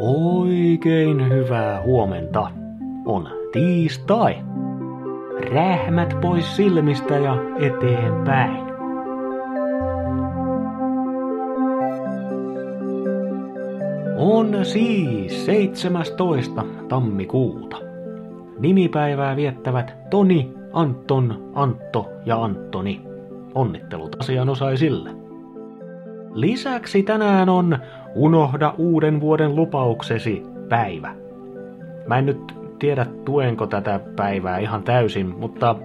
Oikein hyvää huomenta. On tiistai. Rähmät pois silmistä ja eteenpäin. On siis 17. tammikuuta. Nimipäivää viettävät Toni, Anton, Antto ja Antoni. Onnittelut asianosaisille. Lisäksi tänään on Unohda uuden vuoden lupauksesi päivä. Mä en nyt tiedä tuenko tätä päivää ihan täysin, mutta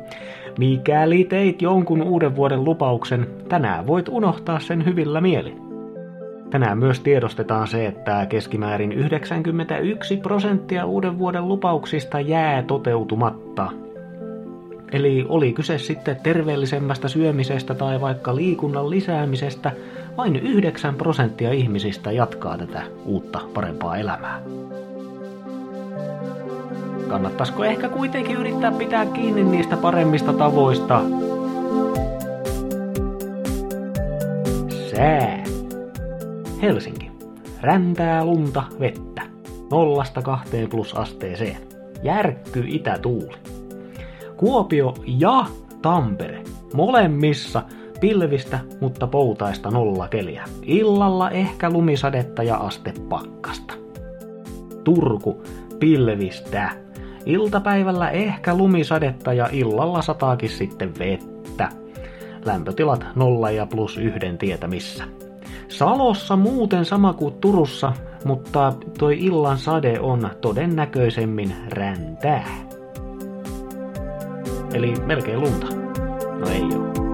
mikäli teit jonkun uuden vuoden lupauksen, tänään voit unohtaa sen hyvillä mielin. Tänään myös tiedostetaan se, että keskimäärin 91 prosenttia uuden vuoden lupauksista jää toteutumatta. Eli oli kyse sitten terveellisemmästä syömisestä tai vaikka liikunnan lisäämisestä, vain 9 prosenttia ihmisistä jatkaa tätä uutta parempaa elämää. Kannattaisiko ehkä kuitenkin yrittää pitää kiinni niistä paremmista tavoista? Sää. Helsinki. Räntää lunta vettä. Nollasta kahteen plus asteeseen. Järkky itätuuli. Kuopio ja Tampere. Molemmissa pilvistä, mutta poutaista nollakeliä. Illalla ehkä lumisadetta ja aste pakkasta. Turku. Pilvistä. Iltapäivällä ehkä lumisadetta ja illalla sataakin sitten vettä. Lämpötilat nolla ja plus yhden tietämissä. Salossa muuten sama kuin Turussa, mutta toi illan sade on todennäköisemmin räntää. Eli melkein lunta. No ei oo.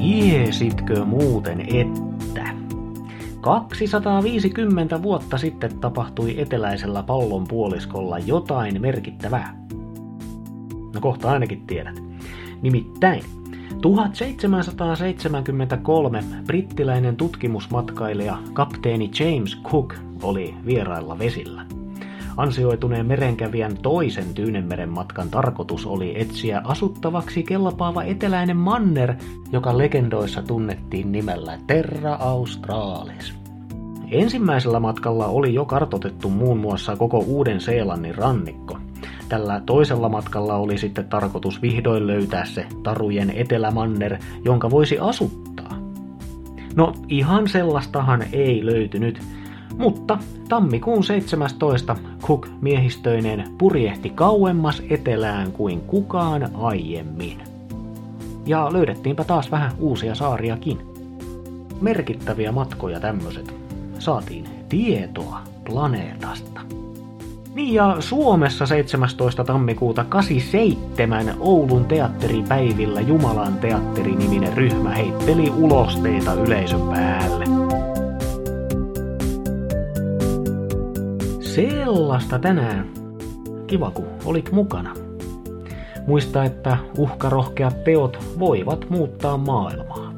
Tiesitkö muuten, että 250 vuotta sitten tapahtui eteläisellä pallonpuoliskolla jotain merkittävää? No kohta ainakin tiedät. Nimittäin 1773 brittiläinen tutkimusmatkailija kapteeni James Cook oli vierailla vesillä. Ansioituneen merenkävijän toisen Tyynemeren matkan tarkoitus oli etsiä asuttavaksi kelpaava eteläinen manner, joka legendoissa tunnettiin nimellä Terra Australis. Ensimmäisellä matkalla oli jo kartotettu muun muassa koko Uuden-Seelannin rannikko. Tällä toisella matkalla oli sitten tarkoitus vihdoin löytää se tarujen etelämanner, jonka voisi asuttaa. No ihan sellaistahan ei löytynyt, mutta tammikuun 17. Cook miehistöinen purjehti kauemmas etelään kuin kukaan aiemmin. Ja löydettiinpä taas vähän uusia saariakin. Merkittäviä matkoja tämmöiset. Saatiin tietoa planeetasta. Niin ja Suomessa 17. tammikuuta 87 Oulun teatteripäivillä Jumalan teatteri-niminen ryhmä heitteli ulosteita yleisön päälle. Sellaista tänään. Kiva kun olit mukana. Muista, että uhkarohkeat teot voivat muuttaa maailmaa.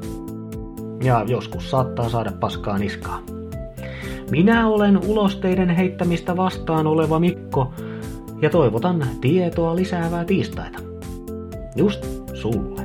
Ja joskus saattaa saada paskaa niskaa. Minä olen ulosteiden heittämistä vastaan oleva Mikko ja toivotan tietoa lisäävää tiistaita. Just sulle.